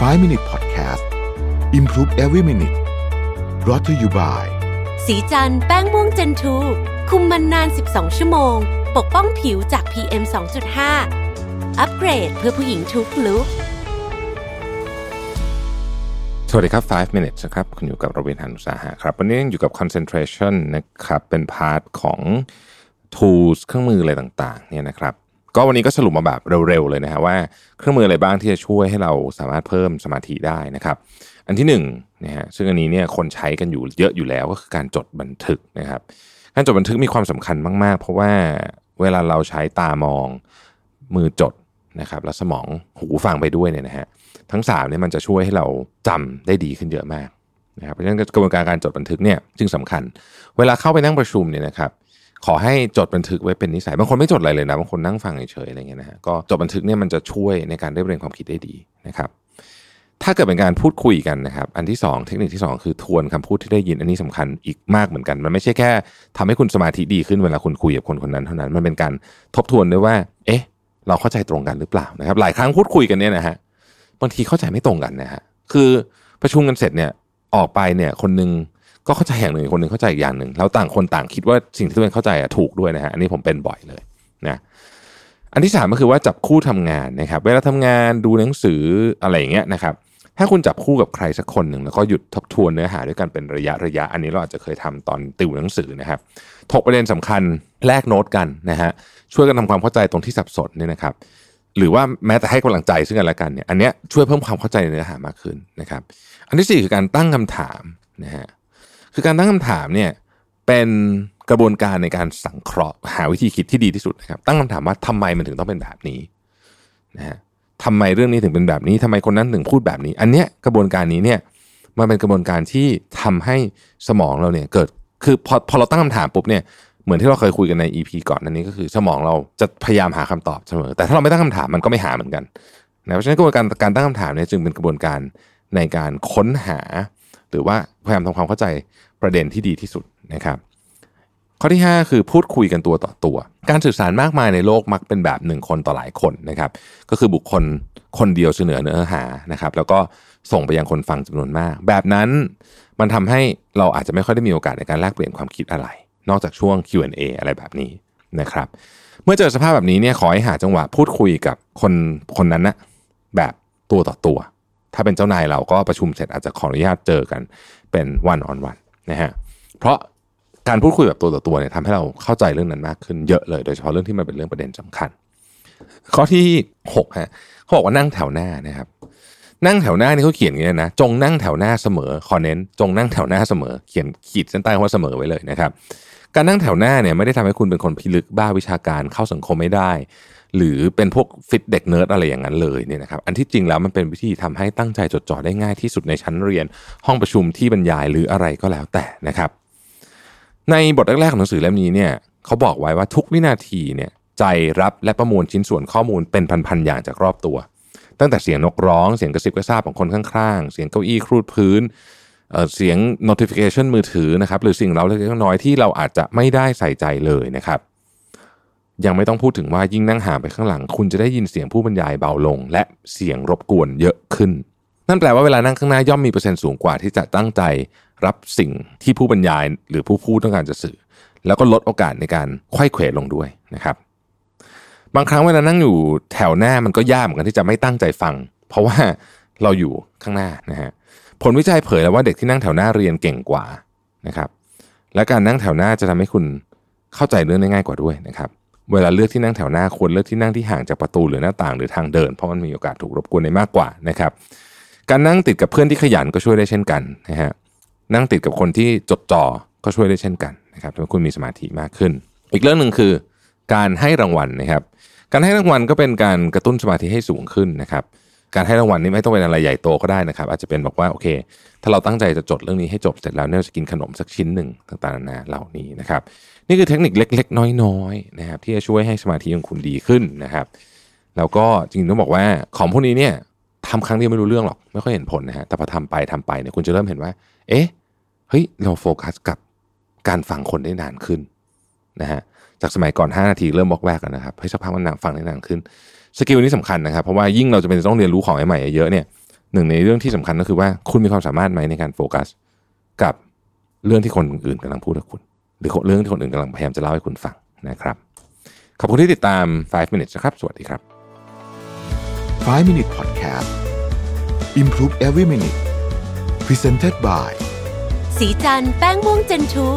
5 Minute Podcast Improve Every Minute brought to you by ศรีจันทร์แป้งม่วง Gen 2 คุมมันนาน 12 ชั่วโมง ปกป้องผิวจาก PM 2.5 อัปเกรดเพื่อผู้หญิงทุก look สวัสดีครับ 5 minutes นะครับ คุณอยู่กับรวิศ หาญอุตสาหะครับ วันนี้ยังอยู่กับ concentration นะครับ เป็น part ของ tools เครื่องมืออะไรต่างๆ เนี่ยนะครับ ก็วันนี้ก็สรุปมาแบบเร็วๆเลยนะฮะว่าเครื่องมืออะไรบ้างที่จะช่วยให้เราสามารถเพิ่มสมาธิได้นะครับ อันที่หนึ่งนะฮะซึ่งอันนี้เนี่ยคนใช้กันอยู่เยอะอยู่แล้วก็คือการจดบันทึกนะครับ การจดบันทึกมีความสำคัญมากๆ เพราะว่าเวลาเราใช้ตามองมือจดนะครับ แล้วสมองหูฟังไปด้วยเนี่ยนะฮะทั้งสามเนี่ยมันจะช่วยให้เราจำได้ดีขึ้นเยอะมากนะครับเพราะฉะนั้นกระบวนการการจดบันทึกเนี่ยจึงสำคัญ เวลาเข้าไปนั่งประชุมเนี่ยนะครับ ขอให้จดบันทึกไว้เป็นนิสัยบางคนไม่จดอะไรเลยนะบางคนนั่งฟังเฉยๆอะไรเงี้ยนะฮะก็จดบันทึกเนี่ยมันจะช่วยในการได้เรียนความคิดได้ดีนะครับ ถ้าเกิดเป็นการพูดคุยกันนะครับ อันที่สองเทคนิคที่สองคือทวนคำพูดที่ได้ยินอันนี้สำคัญอีกมากเหมือนกัน มันไม่ใช่แค่ทำให้คุณสมาธิดีขึ้นเวลาคุณคุยกับคนคนนั้นเท่านั้นมันเป็นการทบทวนด้วยว่า เอ๊ะ เราเข้าใจตรงกันหรือเปล่านะครับ หลายครั้งพูดคุยกันเนี่ยนะฮะบางทีเข้าใจไม่ตรงกันนะฮะคือประชุมกันเสร็จเนี่ยออกไปเนี่ยคนหนึง ก็เข้าใจอย่างหนึ่งคนหนึ่งเข้าใจอีกอย่างหนึ่งแล้วต่างคนต่างคิดว่าสิ่งที่ตัวเองเข้าใจอะถูกด้วยนะฮะอันนี้ผมเป็นบ่อยเลยนะอันที่สามก็คือว่าจับคู่ทำงานนะครับ เวลาทำงานดูหนังสืออะไรอย่างเงี้ยนะครับ ถ้าคุณจับคู่กับใครสักคนหนึ่งแล้วก็หยุดทบทวนเนื้อหาด้วยกันเป็นระยะระยะ อันนี้เราอาจจะเคยทำตอนติวหนังสือนะครับถกประเด็นสำคัญแลกโน้ตกันนะฮะช่วยกันทำความเข้าใจตรงที่สับสนเนี่ยนะครับ หรือว่าแม้แต่ให้กำลังใจซึ่งกันและกันเนี่ยอันเนี้ยช่วยเพิ่มความเข้าใจในเนื้อหามากขึ้นนะครับ อันที่สี่คือการตั้งคำถามนะฮะ คือการตั้งคำถามเนี่ยเป็นกระบวนการในการสังเคราะห์หาวิธีคิดที่ดีที่สุดนะครับ ตั้งคำถามว่าทำไมมันถึงต้องเป็นแบบนี้นะฮะทำไมเรื่องนี้ถึงเป็นแบบนี้ทำไมคนนั้นถึงพูดแบบนี้ อันเนี้ยกระบวนการนี้เนี่ยมันเป็นกระบวนการที่ทำให้สมองเราเนี่ยเกิดคือพอพอเราตั้งคำถามปุ๊บเนี่ยเหมือนที่เราเคยคุยกันใน EP ก่อนอันนี้ก็คือ สมองเราจะพยายามหาคำตอบเสมอ แต่ถ้าเราไม่ตั้งคำถามมันก็ไม่หาเหมือนกันนะเพราะฉะนั้นกระบวนการการตั้งคำถามเนี่ยจึงเป็นกระบวนการในการค้นหา หรือว่าพยายามทำความเข้าใจ ประเด็นที่ดีที่สุดนะครับข้อที่ 5 คือพูดคุยกันตัวต่อตัว การสื่อสารมากมายในโลกมักเป็นแบบหนึ่งคนต่อหลายคนนะครับ ก็คือบุคคลคนเดียวเสนอเนื้อหานะครับ แล้วก็ส่งไปยังคนฟังจำนวนมาก แบบนั้นมันทำให้เราอาจจะไม่ค่อยได้มีโอกาสในการแลกเปลี่ยนความคิดอะไร นอกจากช่วง Q&A อะไรแบบนี้นะครับ เมื่อเจอสภาพแบบนี้เนี่ยขอให้หาจังหวะพูดคุยกับคนคนนั้นนะแบบตัวต่อตัว ถ้าเป็นเจ้านายเราก็ประชุมเสร็จอาจจะขออนุญาตเจอกันเป็นวันออนวัน นะฮะเพราะการพูดคุยแบบตัวต่อตัวเนี่ยทำให้เราเข้าใจเรื่องนั้นมากขึ้นเยอะเลยโดยเฉพาะเรื่องที่มันเป็นเรื่องประเด็นสำคัญ ข้อที่6ฮะเขาบอกว่านั่งแถวหน้านะครับนั่งแถวหน้านี่เขาเขียนอย่างนี้นะจงนั่งแถวหน้าเสมอขอเน้น จงนั่งแถวหน้าเสมอ เขียนขีดเส้นใต้ว่าเสมอไว้เลยนะครับ การนั่งแถวหน้าเนี่ยไม่ได้ทำให้คุณเป็นคนพิลึกบ้าวิชาการเข้าสังคมไม่ได้ หรือเป็นพวกฟิตเด็กเนิร์ดอะไรอย่างนั้นเลยเนี่ยนะครับอันที่จริงแล้วมันเป็นวิธีทำให้ตั้งใจจดจ่อได้ง่ายที่สุดในชั้นเรียน ห้องประชุมที่บรรยายหรืออะไรก็แล้วแต่นะครับ ในบทแรกๆของหนังสือเล่มนี้เนี่ยเขาบอกไว้ว่าทุกวินาทีเนี่ยใจรับและประมวลชิ้นส่วนข้อมูลเป็นพันๆอย่างจากรอบตัว ตั้งแต่เสียงนกร้อง เสียงกระซิบกระซาบของคนข้างๆ เสียงเก้าอี้ครูดพื้นเเสียง notification มือถือนะครับหรือสิ่งเราเล็กๆน้อยๆที่เราอาจจะไม่ได้ใส่ใจเลยนะครับ ยังไม่ต้องพูดถึงว่ายิ่งนั่งห่างไปข้างหลัง คุณจะได้ยินเสียงผู้บรรยายเบาลง และเสียงรบกวนเยอะขึ้น นั่นแปลว่าเวลานั่งข้างหน้าย่อมมีเปอร์เซ็นต์สูงกว่าที่จะตั้งใจรับสิ่งที่ผู้บรรยายหรือผู้พูดต้องการจะสื่อ แล้วก็ลดโอกาสในการไข้เขวลงด้วยนะครับบางครั้งเวลานั่งอยู่แถวหน้ามันก็ยากเหมือนกันที่จะไม่ตั้งใจฟัง เพราะว่าเราอยู่ข้างหน้านะฮะผลวิจัยเผยแล้วว่าเด็กที่นั่งแถวหน้าเรียนเก่งกว่านะครับและการนั่งแถวหน้าจะทำให้คุณเข้าใจเรื่องได้ง่ายกว่าด้วยนะครับ เวลาเลือกที่นั่งแถวหน้าควรเลือกที่นั่งที่ห่างจากประตูหรือหน้าต่างหรือทางเดิน เพราะมันมีโอกาสถูกรบกวนได้มากกว่านะครับ การนั่งติดกับเพื่อนที่ขยันก็ช่วยได้เช่นกันนะฮะนั่งติดกับคนที่จดจ่อก็ช่วยได้เช่นกันนะครับทำให้คุณมีสมาธิมากขึ้น อีกเรื่องหนึ่งคือ การให้รางวัลนะครับ การให้รางวัลก็เป็นการกระตุ้นสมาธิให้สูงขึ้นนะครับ การให้รางวัลนี่ไม่ต้องเป็นอะไรใหญ่โตก็ได้นะครับ อาจจะเป็นบอกว่าโอเค ถ้าเราตั้งใจจะจดเรื่องนี้ให้จบเสร็จแล้วเนี่ยจะกินขนมสักชิ้นหนึ่งต่างๆนานาเหล่านี้นะครับ นี่คือเทคนิคเล็ก ๆ น้อยๆนะครับ ที่จะช่วยให้สมาธิของคุณดีขึ้นนะครับแล้วก็จริงๆต้องบอกว่าของพวกนี้เนี่ยทำครั้งเดียวไม่รู้เรื่องหรอกไม่ค่อยเห็นผลนะฮะแต่พอทำไปทำไปเนี่ยคุณจะเริ่มเห็นว่า เอ๊ะเฮ้ยเราโฟกัสกับการฟังคนได้นานขึ้นนะฮะ จากสมัยก่อน 5 นาทีเริ่มวอกแวกกันนะครับให้สักพักมันนานฟังได้นานขึ้น skill นี้สำคัญนะครับ เพราะว่ายิ่งเราจะเป็นต้องเรียนรู้ของใหม่ๆเยอะๆเนี่ยหนึ่งในเรื่องที่สำคัญก็คือว่าคุณมีความสามารถไหมในการโฟกัส กับเรื่องที่คนอื่นกำลังพูดกับคุณ หรือเรื่องที่คนอื่นกำลังพยายามจะเล่าให้คุณฟังนะครับขอบคุณที่ติดตาม 5 minutes นะครับ สวัสดีครับ 5 Minute Podcast Improve Every Minute Presented by สีจันแป้งม่วงเจนทู